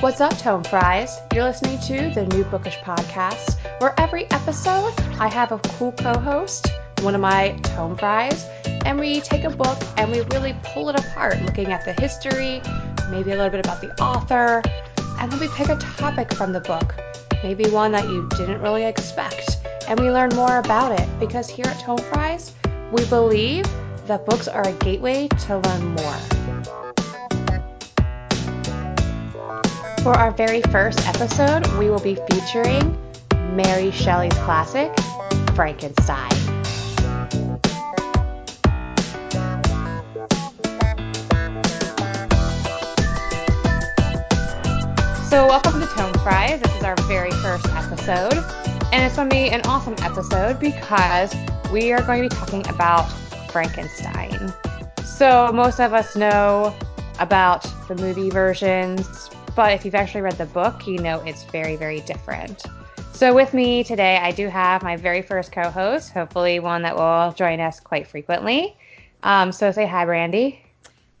What's up, Tome Fries? You're listening to the New Bookish Podcast, where every episode I have a cool co host, one of my Tome Fries, and we take a book and we really pull it apart, looking at the history, maybe a little bit about the author, and then we pick a topic from the book, maybe one that you didn't really expect, and we learn more about it because here at Tome Fries, we believe that books are a gateway to learn more. For our very first episode, we will be featuring Mary Shelley's classic, Frankenstein. So, welcome to Tome Fries. This is our very first episode, and it's going to be an awesome episode because we are going to be talking about Frankenstein. So, most of us know about the movie versions, but if you've actually read the book, you know it's very, very different. So, with me today, I do have my very first co host, hopefully, one that will join us quite frequently. Um, so, say hi, Brandy.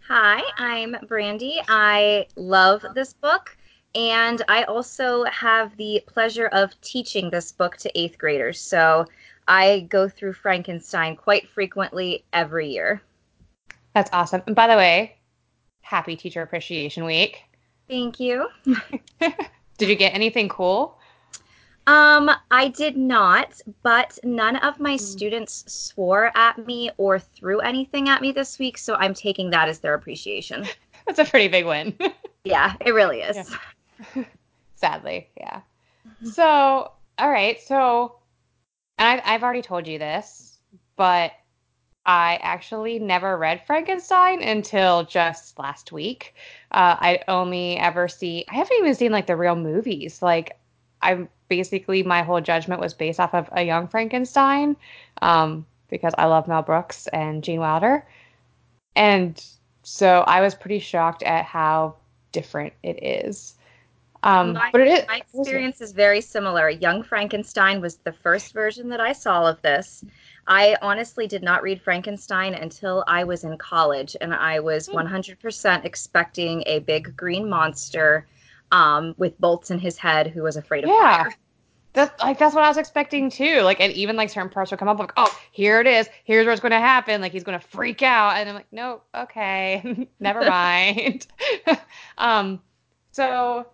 Hi, I'm Brandy. I love this book. And I also have the pleasure of teaching this book to eighth graders. So I go through Frankenstein quite frequently every year. That's awesome. And by the way, happy Teacher Appreciation Week. Thank you. did you get anything cool? Um, I did not, but none of my mm. students swore at me or threw anything at me this week, so I'm taking that as their appreciation. That's a pretty big win. yeah, it really is. Yeah. Sadly, yeah. So, all right. So, and I, I've already told you this, but I actually never read Frankenstein until just last week. Uh, I only ever see, I haven't even seen like the real movies. Like, I basically, my whole judgment was based off of A Young Frankenstein um, because I love Mel Brooks and Gene Wilder. And so I was pretty shocked at how different it is. Um, my, but it is. My experience is very similar. Young Frankenstein was the first version that I saw of this. I honestly did not read Frankenstein until I was in college, and I was 100% hmm. expecting a big green monster um, with bolts in his head who was afraid of yeah. fire. That's like that's what I was expecting too. Like, and even like certain parts would come up like, oh, here it is. Here's what's going to happen. Like he's going to freak out, and I'm like, no, okay, never mind. um, so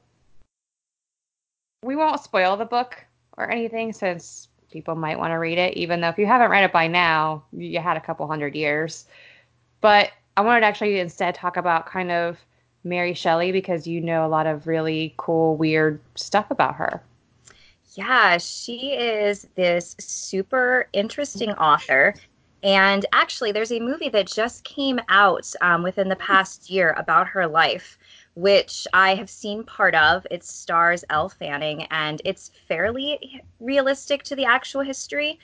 we won't spoil the book or anything since people might want to read it, even though if you haven't read it by now, you had a couple hundred years. But I wanted to actually instead talk about kind of Mary Shelley because you know a lot of really cool, weird stuff about her. Yeah, she is this super interesting author. And actually, there's a movie that just came out um, within the past year about her life which I have seen part of. It stars Elle Fanning, and it's fairly realistic to the actual history.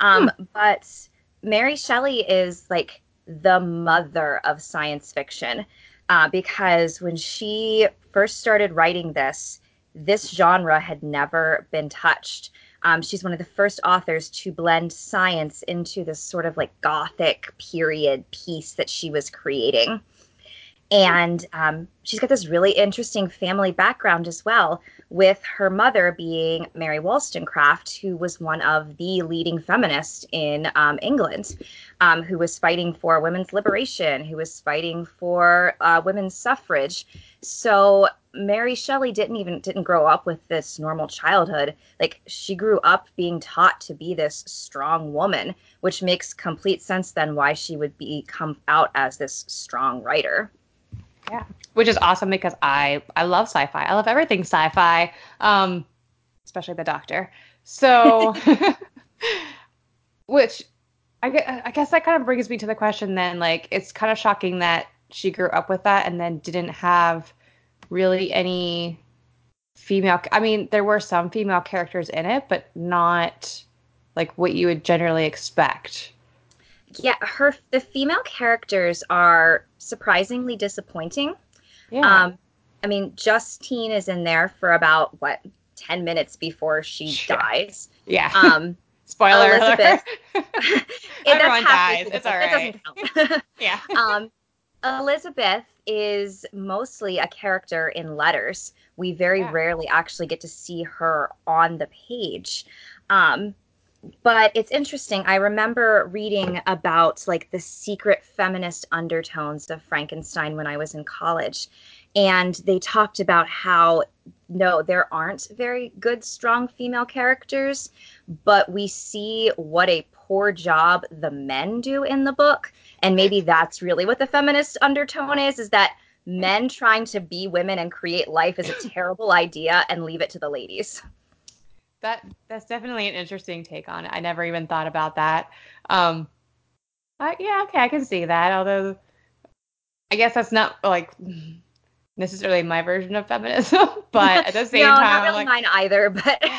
Um, hmm. But Mary Shelley is like the mother of science fiction uh, because when she first started writing this, this genre had never been touched. Um, she's one of the first authors to blend science into this sort of like gothic period piece that she was creating. And um, she's got this really interesting family background as well, with her mother being Mary Wollstonecraft, who was one of the leading feminists in um, England, um, who was fighting for women's liberation, who was fighting for uh, women's suffrage. So Mary Shelley didn't even didn't grow up with this normal childhood. Like she grew up being taught to be this strong woman, which makes complete sense then why she would be come out as this strong writer. Yeah, which is awesome because I I love sci-fi. I love everything sci-fi, um, especially the Doctor. So, which I guess, I guess that kind of brings me to the question then. Like, it's kind of shocking that she grew up with that and then didn't have really any female. I mean, there were some female characters in it, but not like what you would generally expect. Yeah, her the female characters are surprisingly disappointing. Yeah. Um, I mean, Justine is in there for about what ten minutes before she yeah. dies. Yeah. Um, Spoiler Elizabeth. it, Everyone dies. It's all right. It doesn't count. yeah. Um, Elizabeth is mostly a character in letters. We very Yeah. rarely actually get to see her on the page. Um, but it's interesting. I remember reading about like the secret feminist undertones of Frankenstein when I was in college. And they talked about how no, there aren't very good, strong female characters, but we see what a poor job the men do in the book. And maybe that's really what the feminist undertone is, is that men trying to be women and create life is a terrible idea and leave it to the ladies. That that's definitely an interesting take on it. I never even thought about that. Um, uh, yeah, okay, I can see that. Although, I guess that's not like necessarily my version of feminism, but at the same no, time, not really like, mine either, but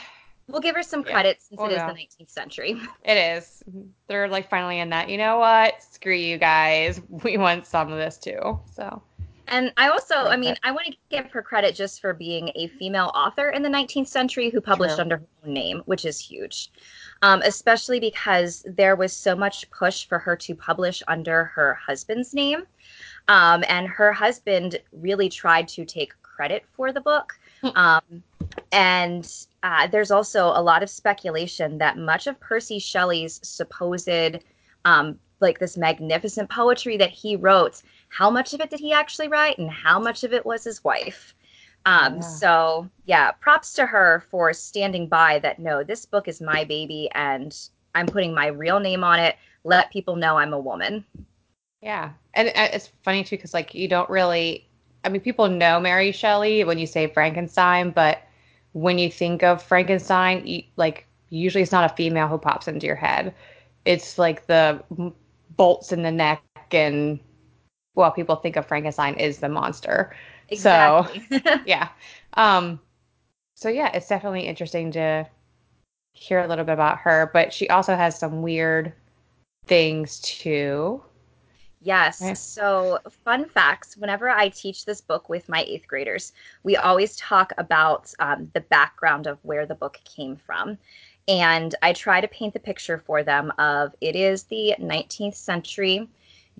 we'll give her some Yeah. credit since Well, it is the 19th century. it is. They're like finally in that. You know what? Screw you guys. We want some of this too. So And I also, I mean, I want to give her credit just for being a female author in the 19th century who published True. under her own name, which is huge. Um, especially because there was so much push for her to publish under her husband's name. Um, and her husband really tried to take credit for the book. Um, and uh, there's also a lot of speculation that much of Percy Shelley's supposed, um, like this magnificent poetry that he wrote, how much of it did he actually write and how much of it was his wife? Um, Yeah. So, yeah, props to her for standing by that. No, this book is my baby and I'm putting my real name on it. Let people know I'm a woman. yeah, and uh, it's funny too because like you don't really. I mean, people know Mary Shelley when you say Frankenstein, but when you think of Frankenstein, you, like usually it's not a female who pops into your head. It's like the bolts in the neck and well, people think of Frankenstein is the monster. So- Yeah. Um so yeah, it's definitely interesting to hear a little bit about her, but she also has some weird things too. Yes. Right. So, fun facts whenever I teach this book with my eighth graders, we always talk about um, the background of where the book came from. And I try to paint the picture for them of it is the 19th century.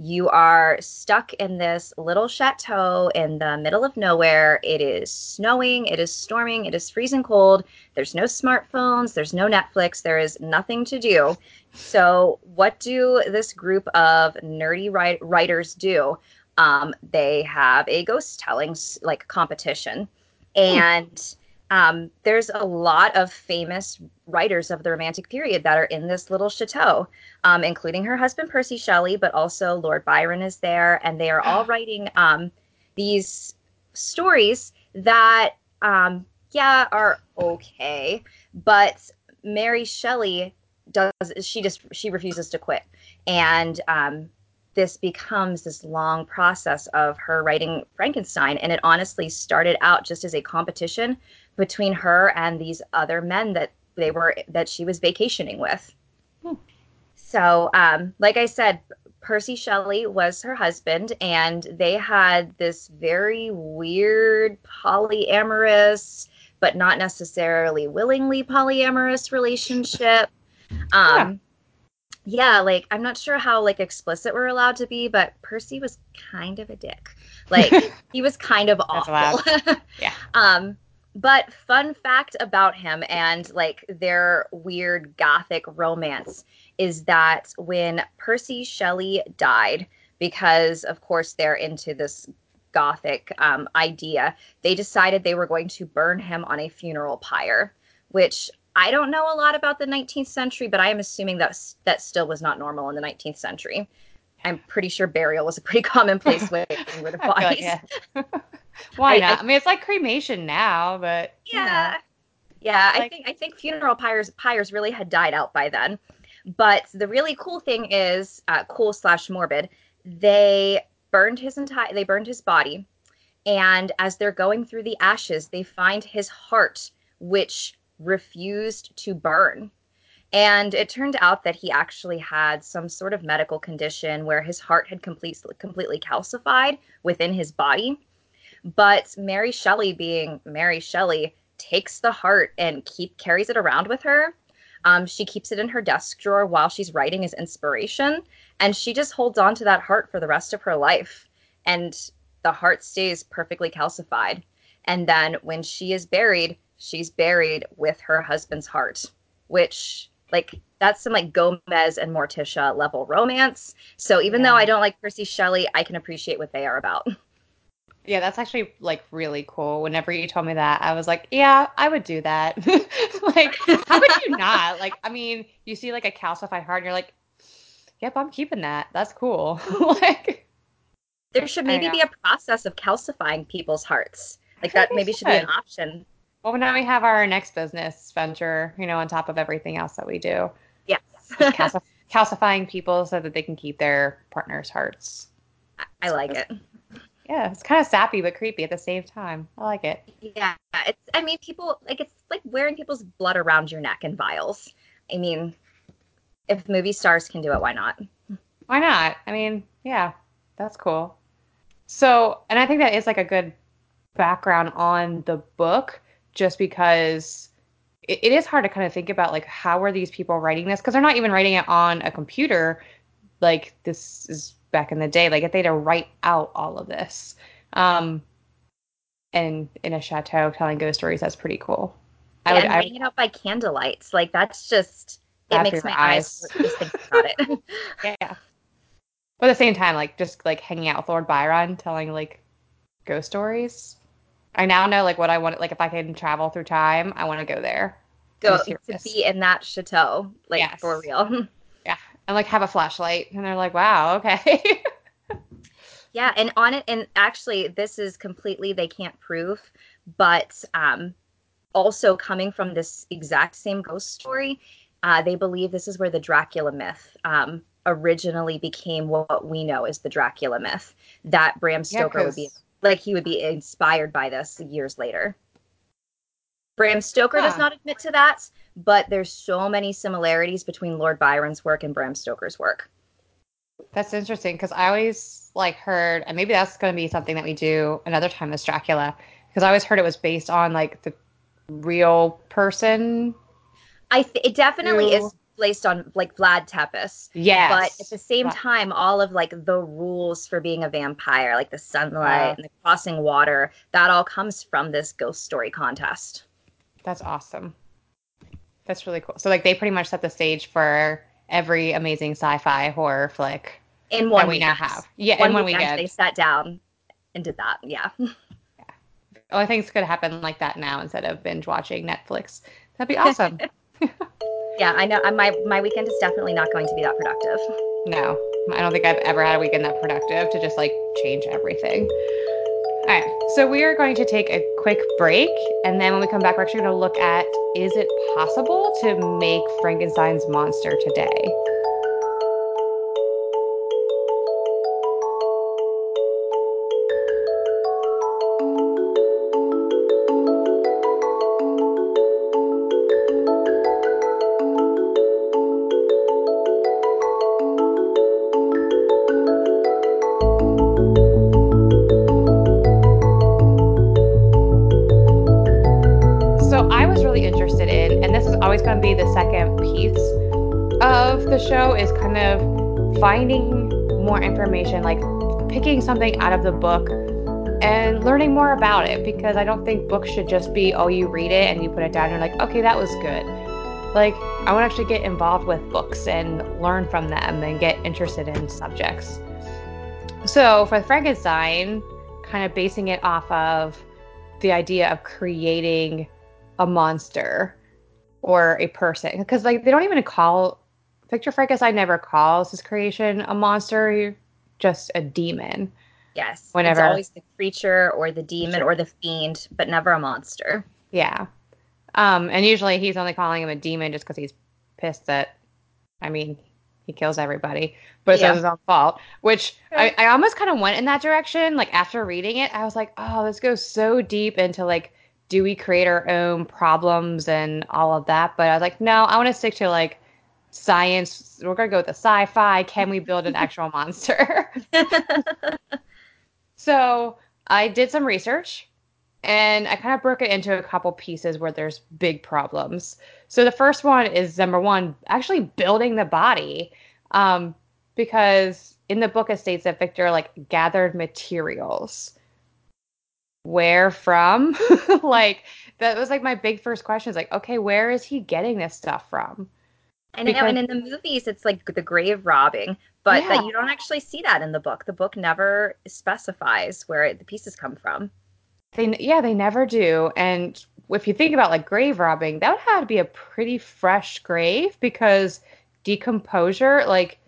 You are stuck in this little chateau in the middle of nowhere. It is snowing, it is storming, it is freezing cold. There's no smartphones, there's no Netflix, there is nothing to do. So, what do this group of nerdy write- writers do? Um, they have a ghost telling like competition, and um, there's a lot of famous writers of the Romantic period that are in this little chateau, um, including her husband Percy Shelley, but also Lord Byron is there, and they are all writing um, these stories that, um, yeah, are okay, but Mary Shelley does she just she refuses to quit. And um, this becomes this long process of her writing frankenstein and it honestly started out just as a competition between her and these other men that they were that she was vacationing with. Hmm. so um, like i said percy shelley was her husband and they had this very weird polyamorous but not necessarily willingly polyamorous relationship. Um yeah like i'm not sure how like explicit we're allowed to be but percy was kind of a dick. Like he was kind of awful. Yeah. um but fun fact about him and like their weird gothic romance is that when percy shelley died because of course they're into this gothic um, idea they decided they were going to burn him on a funeral pyre which I don't know a lot about the 19th century, but I am assuming that that still was not normal in the 19th century. I'm pretty sure burial was a pretty commonplace way of getting rid of bodies. Why I- not? I- mean, it's like cremation now, but know. Yeah. Yeah, I think I think funeral pyres pyres really had died out by then. But the really cool thing is, uh, cool slash morbid, they burned his entire they burned his body, and as they're going through the ashes, they find his heart, which refused to burn. And it turned out that he actually had some sort of medical condition where his heart had complete, completely calcified within his body. But Mary Shelley, being Mary Shelley, takes the heart and keep carries it around with her. Um, she keeps it in her desk drawer while she's writing as inspiration. and she just holds on to that heart for the rest of her life and the heart stays perfectly calcified and then when she is buried she's buried with her husband's heart which like that's some like gomez and morticia level romance so even yeah. though i don't like percy shelley i can appreciate what they are about yeah that's actually like really cool whenever you told me that i was like yeah i would do that like how would you not like i mean you see like a calcified heart and you're like yep, I'm keeping that. That's cool. like there should maybe be a process of calcifying people's hearts. Like that maybe should. should be an option. Well, now we have our next business venture, you know, on top of everything else that we do. Yes. calcifying people so that they can keep their partner's hearts. I, I like it. Yeah, it's kind of sappy but creepy at the same time. I like it. Yeah, it's. I mean, people like it's like wearing people's blood around your neck in vials. I mean, if movie stars can do it, why not? Why not? I mean, yeah, that's cool. So, and I think that is like a good background on the book, just because it, it is hard to kind of think about like how are these people writing this because they're not even writing it on a computer. Like this is back in the day. Like if they had to write out all of this, um, and in a chateau telling ghost stories, that's pretty cool. Yeah, I would, and writing it out by candlelight, like that's just it makes my eyes, eyes just think about it. yeah. But at the same time, like just like hanging out with Lord Byron, telling like ghost stories. I now know like what I want. Like if I can travel through time, I want to go there. Go to be in that chateau, like yes. for real. Yeah, and like have a flashlight, and they're like, "Wow, okay." yeah, and on it, and actually, this is completely they can't prove, but um, also coming from this exact same ghost story uh, they believe this is where the Dracula myth um, originally became what we know as the Dracula myth. That Bram Stoker yeah, would be like he would be inspired by this years later. Bram Stoker does not admit to that, but there's so many similarities between Lord Byron's work and Bram Stoker's work. That's interesting because I always like heard, and maybe that's going to be something that we do another time as Dracula, because I always heard it was based on like the real person I th- it definitely is based on like Vlad Tepes. Yeah. But at the same time, all of like the rules for being a vampire, like the sunlight and the crossing water, that all comes from this ghost story contest. That's awesome. That's really cool. So like they pretty much set the stage for every amazing sci-fi horror flick in one we now have. Yeah, one in one weekend, weekend. They sat down and did that. Yeah. yeah. Oh, I think things could happen like that now instead of binge watching Netflix. That'd be awesome. yeah, I know. My my weekend is definitely not going to be that productive. No, I don't think I've ever had a weekend that productive to just like change everything. All right, so we are going to take a quick break, and then when we come back, we're actually going to look at is it possible to make Frankenstein's monster today? Information, like picking something out of the book and learning more about it because I don't think books should just be, oh, you read it and you put it down and you're like, okay, that was good. Like, I want to actually get involved with books and learn from them and get interested in subjects. So, for Frankenstein, kind of basing it off of the idea of creating a monster or a person because like they don't even call Victor Frankenstein never calls his creation a monster, just a demon. Yes. Whenever it's always the creature or the demon or the fiend, but never a monster. Yeah. Um, and usually he's only calling him a demon just because he's pissed that, I mean, he kills everybody, but it's yeah. his own fault. Which I, I almost kind of went in that direction. Like after reading it, I was like, oh, this goes so deep into like, do we create our own problems and all of that? But I was like, no, I want to stick to like science. We're gonna go with the sci-fi. Can we build an actual monster? so I did some research and I kind of broke it into a couple pieces where there's big problems. So the first one is number one, actually building the body. Um, because in the book it states that Victor like gathered materials. Where from? like that was like my big first question is like, okay, where is he getting this stuff from? I know, and in the movies, it's like the grave robbing, but Yeah. that you don't actually see that in the book. The book never specifies where the pieces come from. They yeah, they never do. And if you think about like grave robbing, that would have to be a pretty fresh grave because decomposure, like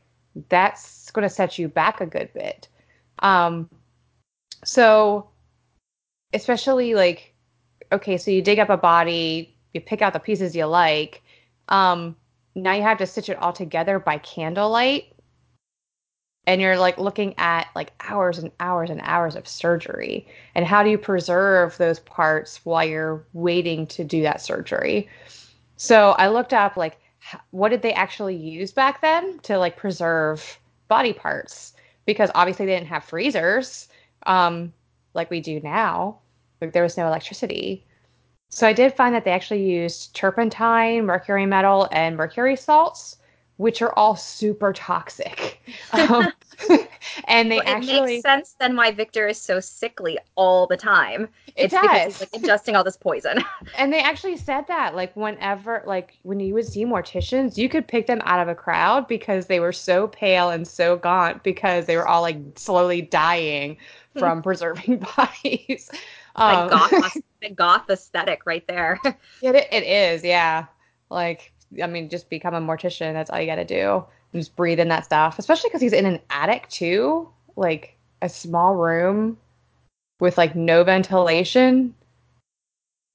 that's going to set you back a good bit. Um, so especially like okay, so you dig up a body, you pick out the pieces you like. Um, now you have to stitch it all together by candlelight. And you're like looking at like hours and hours and hours of surgery. And how do you preserve those parts while you're waiting to do that surgery? So I looked up like what did they actually use back then to like preserve body parts because obviously they didn't have freezers um, like we do now. Like there was no electricity. So I did find that they actually used turpentine, mercury metal, and mercury salts, which are all super toxic. Um, and they Well, it actually makes sense then why Victor is so sickly all the time. it it's because does. he's like ingesting all this poison. And they actually said that, like, whenever, like, when you would see morticians, you could pick them out of a crowd because they were so pale and so gaunt because they were all, like, slowly dying from preserving bodies. like Um, goth, the goth aesthetic right there. it, it is, yeah. Like, I mean, just become a mortician. That's all you got to do. Just breathe in that stuff, especially because he's in an attic, too. Like, a small room with, like, no ventilation.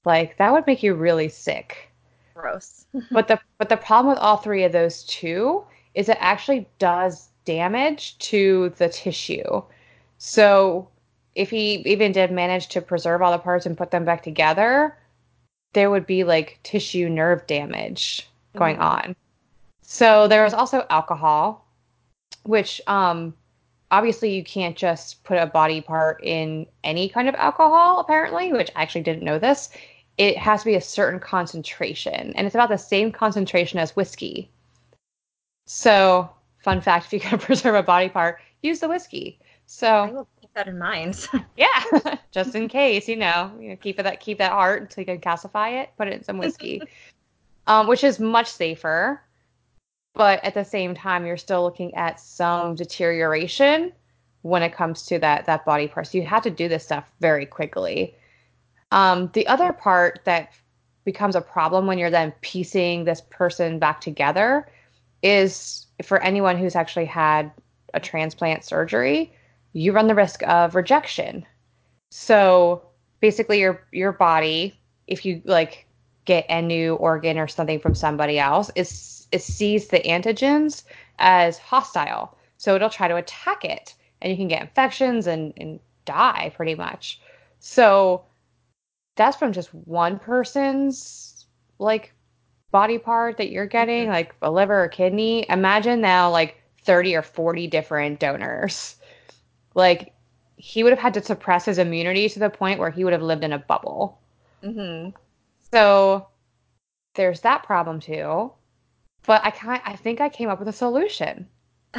Like, that would make you really sick. Gross. but the but the problem with all three of those two is it actually does damage to the tissue. So if he even did manage to preserve all the parts and put them back together, there would be like tissue nerve damage going Mhm. on. So there was also alcohol, which um obviously you can't just put a body part in any kind of alcohol apparently, which I actually didn't know this. It has to be a certain concentration, and it's about the same concentration as whiskey. So, fun fact if you're going to preserve a body part, use the whiskey. So, keep that in mind. yeah, just in case, you know, you know, keep it that keep that heart until you can calcify it, put it in some whiskey. um, which is much safer, but at the same time you're still looking at some deterioration when it comes to that that body part. So you have to do this stuff very quickly. Um, the other part that becomes a problem when you're then piecing this person back together is for anyone who's actually had a transplant surgery, you run the risk of rejection. So basically your your body, if you like get a new organ or something from somebody else, is it sees the antigens as hostile. So it'll try to attack it and you can get infections and, and die pretty much. So that's from just one person's like body part that you're getting, like a liver or kidney. Imagine now like 30 or 40 different donors. Like he would have had to suppress his immunity to the point where he would have lived in a bubble. hmm So there's that problem too. But I kind I think I came up with a solution.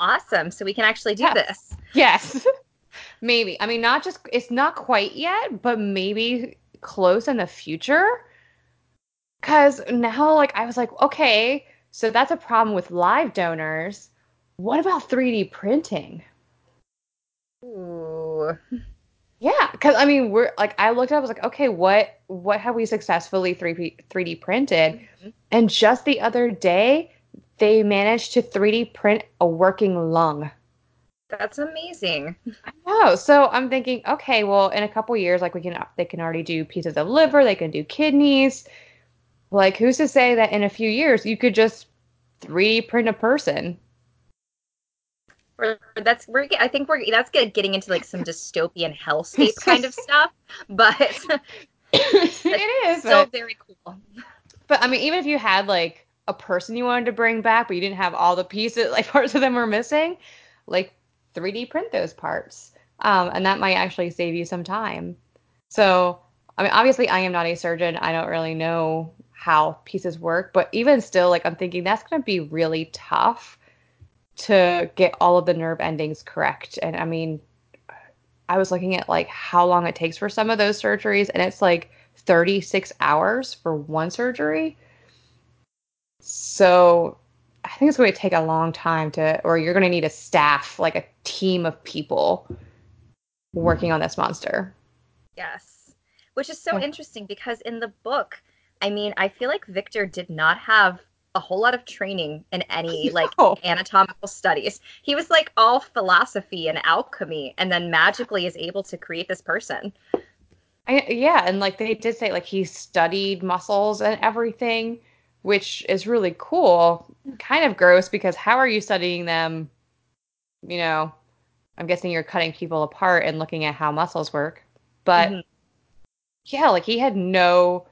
Awesome. So we can actually do Yeah. this. Yes. maybe. I mean not just it's not quite yet, but maybe close in the future. Cuz now like I was like, okay, so that's a problem with live donors. What about 3D printing? Ooh. Yeah, because I mean, we're like I looked up, I was like, okay, what what have we successfully 3D 3D printed? Mhm. And just the other day, they managed to 3D print a working lung. That's amazing. Oh, so I'm thinking, okay, well, in a couple years, like we can they can already do pieces of liver, they can do kidneys. Like, who's to say that in a few years you could just 3D print a person? We're, that's we're I think we're that's good getting into like some dystopian hellscape kind of stuff, but it is, still but very cool. But I mean, even if you had like a person you wanted to bring back, but you didn't have all the pieces, like parts of them were missing, like 3D print those parts. Um, and that might actually save you some time. So, I mean, obviously, I am not a surgeon. I don't really know how pieces work, but even still, like, I'm thinking that's going to be really tough to get all of the nerve endings correct. And I mean, I was looking at like how long it takes for some of those surgeries, and it's like 36 hours for one surgery. So I think it's going to take a long time to, or you're going to need a staff, like a team of people working on this monster. Yes. Which is so interesting because in the book, I mean, I feel like Victor did not have a whole lot of training in any like anatomical studies. He was like all philosophy and alchemy and then magically is able to create this person. I, yeah, and like they did say like he studied muscles and everything, which is really cool. Kind of gross because how are you studying them? You know, I'm guessing you're cutting people apart and looking at how muscles work. But mm-hmm. yeah, like he had no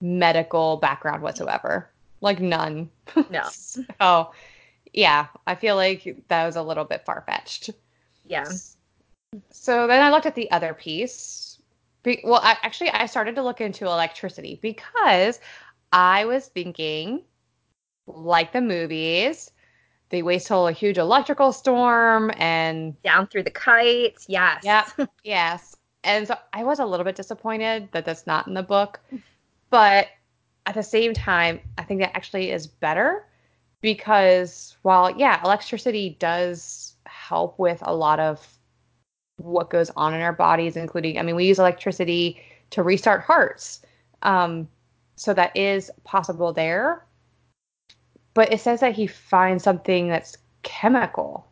medical background whatsoever. Like none. No. so yeah, I feel like that was a little bit far fetched. Yeah. So then I looked at the other piece. Be- well, I, actually, I started to look into electricity because I was thinking, like the movies, they wait till a huge electrical storm and down through the kites. Yes. Yep. yes. And so I was a little bit disappointed that that's not in the book, but at the same time, I think that actually is better because while yeah, electricity does help with a lot of what goes on in our bodies, including I mean, we use electricity to restart hearts. Um, so that is possible there. But it says that he finds something that's chemical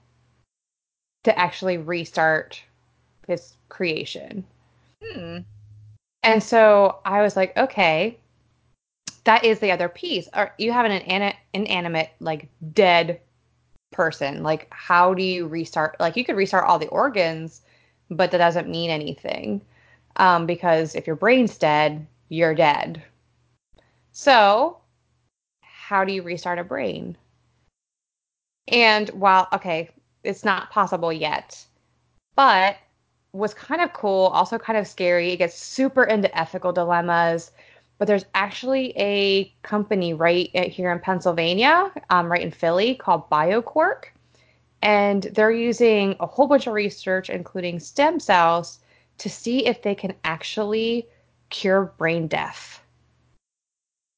to actually restart his creation. Hmm. And so I was like, okay, that is the other piece. Or you have an inanimate, like dead person. Like, how do you restart? Like, you could restart all the organs, but that doesn't mean anything. Um, because if your brain's dead, you're dead. So, how do you restart a brain? And while, okay, it's not possible yet, but was kind of cool, also kind of scary. It gets super into ethical dilemmas but there's actually a company right here in Pennsylvania, um, right in Philly, called BioQuark. And they're using a whole bunch of research, including stem cells, to see if they can actually cure brain death.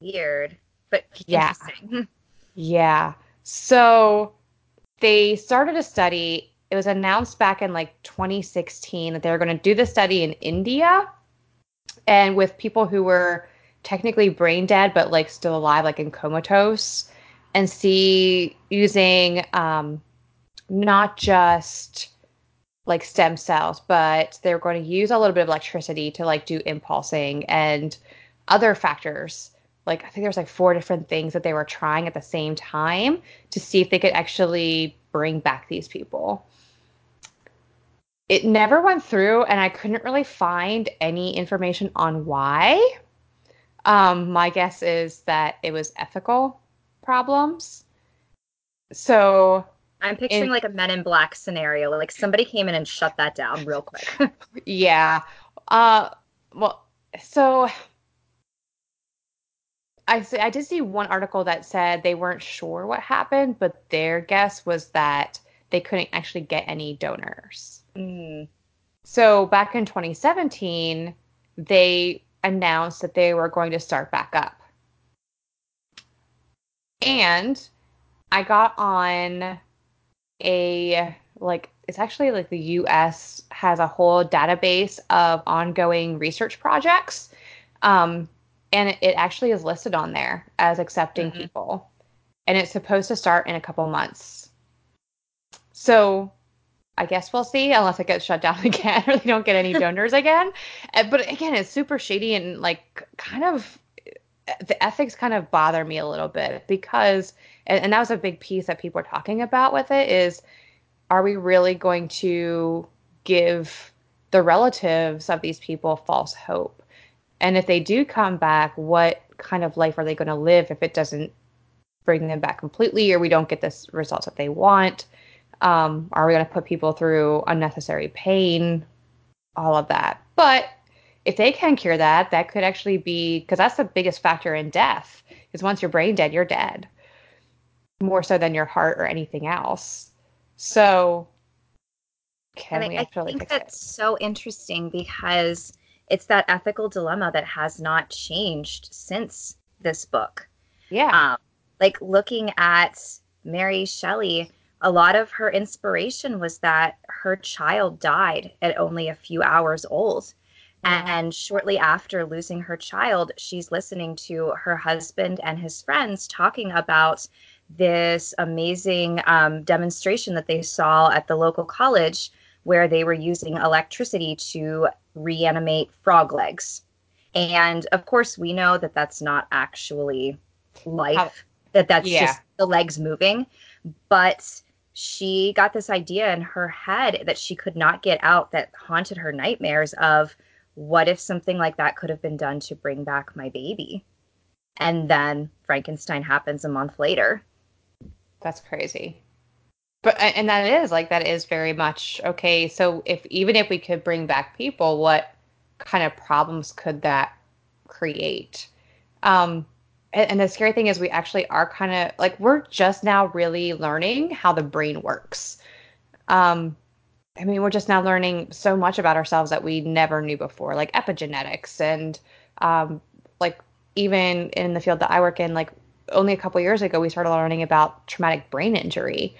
Weird, but yeah. interesting. yeah. So they started a study. It was announced back in like 2016 that they were going to do the study in India and with people who were technically brain dead but like still alive, like in comatose, and see using um, not just like stem cells, but they're going to use a little bit of electricity to like do impulsing and other factors. Like I think there's like four different things that they were trying at the same time to see if they could actually bring back these people. It never went through, and I couldn't really find any information on why. Um, my guess is that it was ethical problems. So I'm picturing in, like a Men in Black scenario, like somebody came in and shut that down real quick. yeah. Uh, well, so I see, I did see one article that said they weren't sure what happened, but their guess was that they couldn't actually get any donors. Mm. So back in 2017, they announced that they were going to start back up. And I got on a like it's actually like the US has a whole database of ongoing research projects. Um, and it, it actually is listed on there as accepting mm-hmm. people. And it's supposed to start in a couple months. So I guess we'll see, unless it gets shut down again or they don't get any donors again. Uh, but again, it's super shady and like kind of the ethics kind of bother me a little bit because, and, and that was a big piece that people are talking about with it is, are we really going to give the relatives of these people false hope? And if they do come back, what kind of life are they going to live if it doesn't bring them back completely or we don't get the results that they want? Um, are we going to put people through unnecessary pain? All of that. But if they can cure that, that could actually be because that's the biggest factor in death. Is once you're brain dead, you're dead. more so than your heart or anything else. So can and we I, actually I think that's it? so interesting because it's that ethical dilemma that has not changed since this book. Yeah. Um, like looking at Mary Shelley, a lot of her inspiration was that her child died at only a few hours old. And shortly after losing her child, she's listening to her husband and his friends talking about this amazing um, demonstration that they saw at the local college where they were using electricity to reanimate frog legs. And of course, we know that that's not actually life, that that's yeah. just the legs moving. But she got this idea in her head that she could not get out that haunted her nightmares of what if something like that could have been done to bring back my baby? And then Frankenstein happens a month later. That's crazy. But and that is like that is very much okay. So if even if we could bring back people, what kind of problems could that create? Um, and, and the scary thing is we actually are kind of like we're just now really learning how the brain works. Um, I mean, we're just now learning so much about ourselves that we never knew before, like epigenetics and um, like even in the field that I work in, like only a couple years ago we started learning about traumatic brain injury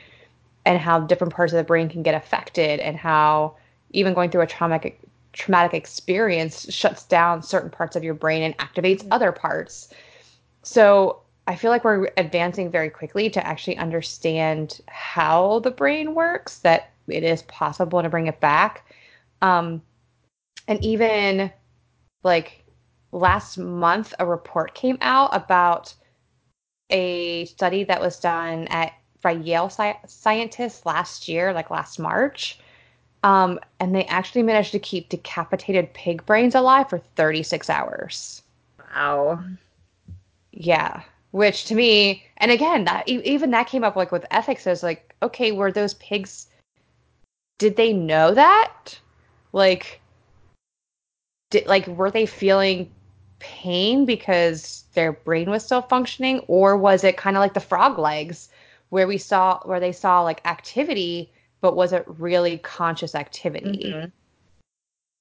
and how different parts of the brain can get affected and how even going through a traumatic traumatic experience shuts down certain parts of your brain and activates mm-hmm. other parts. So I feel like we're advancing very quickly to actually understand how the brain works, that it is possible to bring it back. Um, and even like last month, a report came out about a study that was done at by Yale sci- scientists last year, like last March. Um, and they actually managed to keep decapitated pig brains alive for 36 hours. Wow. Yeah. Which to me and again that even that came up like with ethics. I was like okay were those pigs did they know that? Like did like were they feeling pain because their brain was still functioning? Or was it kind of like the frog legs where we saw where they saw like activity but was it really conscious activity? Mm-hmm.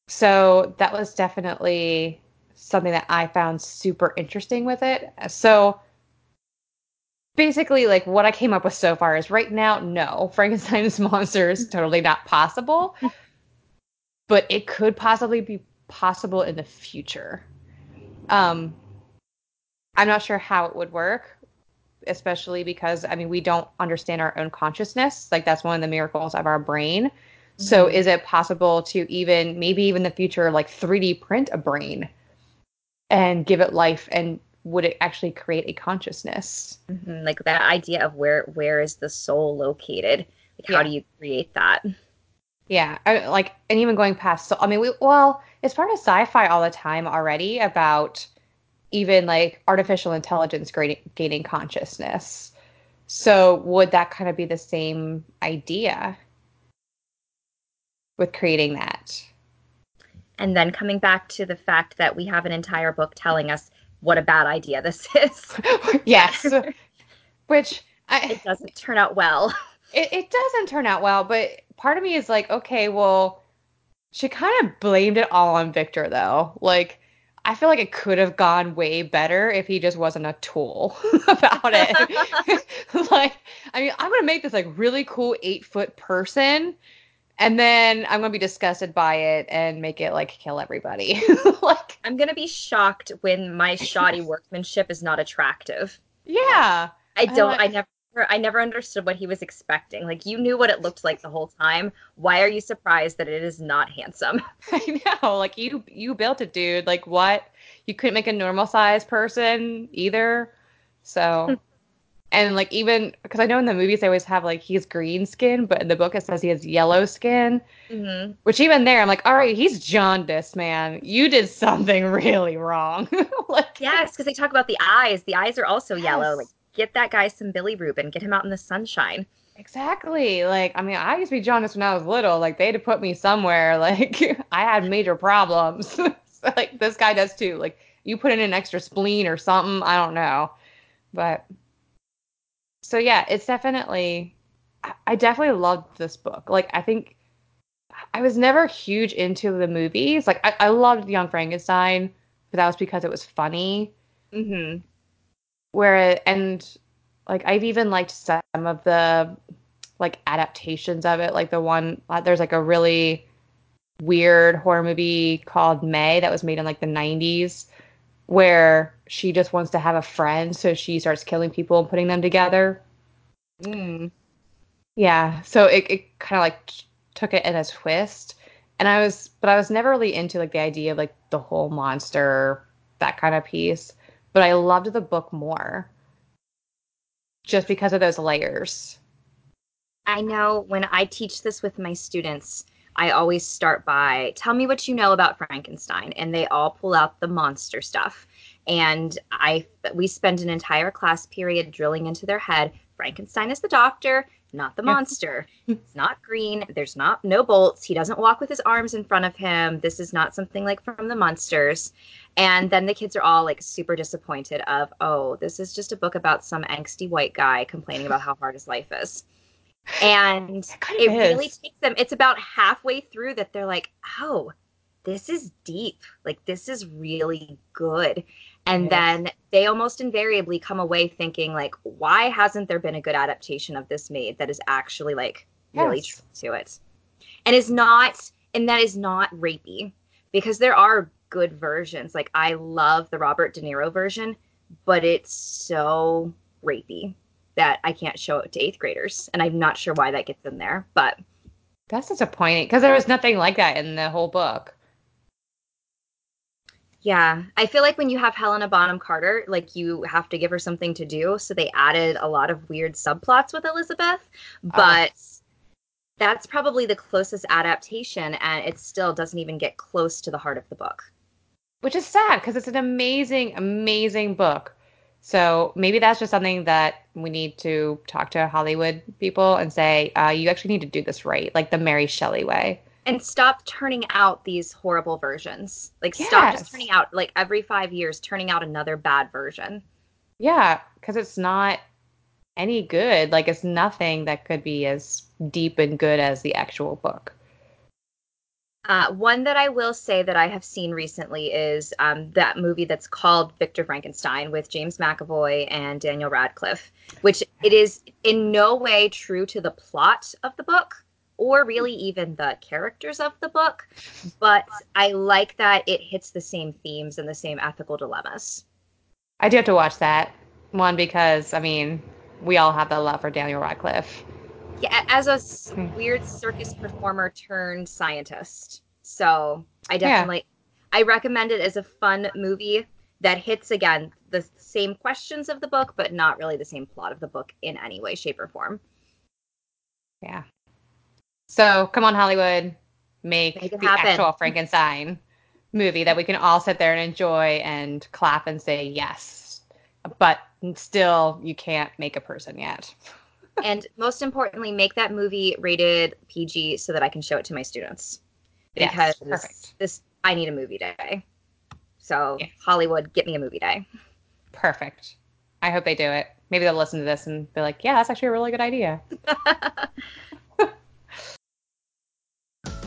so that was definitely something that i found super interesting with it so basically like what I came up with so far is right now, no, Frankenstein's monster is totally not possible, but it could possibly be possible in the future. Um, I'm not sure how it would work, especially because I mean we don't understand our own consciousness. Like that's one of the miracles of our brain. Mm-hmm. So is it possible to even maybe even the future like 3D print a brain and give it life and would it actually create a consciousness? Mm-hmm. Like that idea of where where is the soul located? Like how do you create that? Yeah, I, like and even going past. So I mean, we well, it's part of sci-fi all the time already about even like artificial intelligence gaining, gaining consciousness. So would that kind of be the same idea with creating that? And then coming back to the fact that we have an entire book telling us what a bad idea this is. yes. Which I, it doesn't turn out well. It, it doesn't turn out well, but part of me is like, okay, well, she kind of blamed it all on Victor, though. Like, I feel like it could have gone way better if he just wasn't a tool about it. like, I mean, I'm gonna make this like really cool eight foot person, and then I'm gonna be disgusted by it and make it like kill everybody. like I'm gonna be shocked when my shoddy workmanship is not attractive. Yeah. I don't like, I never I never understood what he was expecting. Like you knew what it looked like the whole time. Why are you surprised that it is not handsome? I know. Like you you built it, dude. Like what? You couldn't make a normal sized person either. So and like even because I know in the movies they always have like he's green skin, but in the book it says he has yellow skin. Mm-hmm. Which even there, I'm like, all right, he's jaundiced, man. You did something really wrong. like, yes, because they talk about the eyes. The eyes are also yes. yellow. Like, get that guy some bilirubin. Get him out in the sunshine. Exactly. Like, I mean, I used to be jaundiced when I was little. Like, they had to put me somewhere. Like, I had major problems. so, like, this guy does too. Like, you put in an extra spleen or something. I don't know, but so yeah, it's definitely. I definitely loved this book. Like I think I was never huge into the movies. Like I, I loved Young Frankenstein, but that was because it was funny. Mm-hmm. Where and like I've even liked some of the like adaptations of it. Like the one uh, there's like a really weird horror movie called May that was made in like the 90s where she just wants to have a friend, so she starts killing people and putting them together. Mm. Yeah, so it, it kind of like took it in a twist. And I was, but I was never really into like the idea of like the whole monster, that kind of piece. But I loved the book more just because of those layers. I know when I teach this with my students, I always start by tell me what you know about Frankenstein, and they all pull out the monster stuff. And I we spend an entire class period drilling into their head. Frankenstein is the doctor, not the monster. it's not green. There's not no bolts. He doesn't walk with his arms in front of him. This is not something like from the monsters. And then the kids are all like super disappointed of, oh, this is just a book about some angsty white guy complaining about how hard his life is and it, it really takes them it's about halfway through that they're like oh this is deep. Like this is really good. And yes. then they almost invariably come away thinking like why hasn't there been a good adaptation of this made that is actually like yes. really true to it? And is not and that is not rapey because there are good versions. Like i love the robert de niro version but it's so rapey that I can't show it to eighth graders, and I'm not sure why that gets in there, but that's disappointing because there was nothing like that in the whole book. Yeah, I feel like when you have Helena Bonham Carter, like you have to give her something to do, so they added a lot of weird subplots with Elizabeth, oh. but. Oh. That's probably the closest adaptation, and it still doesn't even get close to the heart of the book. Which is sad because it's an amazing, amazing book. So maybe that's just something that we need to talk to Hollywood people and say, uh, you actually need to do this right, like the Mary Shelley way. And stop turning out these horrible versions. Like, yes. stop just turning out, like, every five years, turning out another bad version. Yeah, because it's not any good. Like, it's nothing that could be as deep and good as the actual book. Uh, one that I will say that I have seen recently is um, that movie that's called Victor Frankenstein with James McAvoy and Daniel Radcliffe, which it is in no way true to the plot of the book or really even the characters of the book, but I like that it hits the same themes and the same ethical dilemmas. I do have to watch that one because I mean we all have the love for Daniel Radcliffe yeah, as a hmm. weird circus performer turned scientist. So I definitely yeah. I recommend it as a fun movie that hits again the same questions of the book, but not really the same plot of the book in any way, shape, or form. Yeah. So come on, Hollywood, make, make the happen. actual Frankenstein movie that we can all sit there and enjoy and clap and say yes. But still, you can't make a person yet. and most importantly, make that movie rated PG so that I can show it to my students. Because yes, perfect. this I need a movie day. So. Hollywood, get me a movie day. Perfect. I hope they do it. Maybe they'll listen to this and be like, "Yeah, that's actually a really good idea."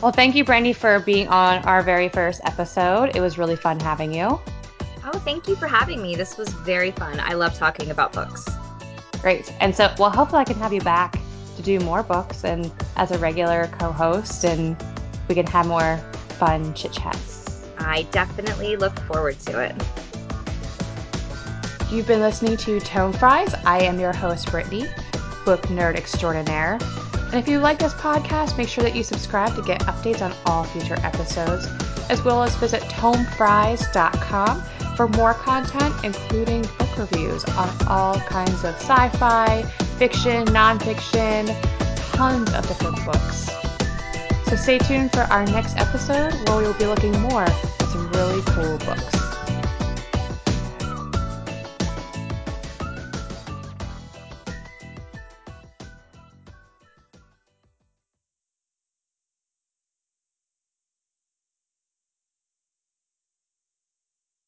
well, thank you, Brandy, for being on our very first episode. It was really fun having you. Oh, thank you for having me. This was very fun. I love talking about books. Great. And so, well, hopefully I can have you back to do more books and as a regular co-host and we can have more fun chit chats. I definitely look forward to it. You've been listening to Tome Fries. I am your host, Brittany, book nerd extraordinaire. And if you like this podcast, make sure that you subscribe to get updates on all future episodes, as well as visit tomefries.com for more content, including book reviews on all kinds of sci fi, fiction, nonfiction, tons of different books. So stay tuned for our next episode where we will be looking more at some really cool books.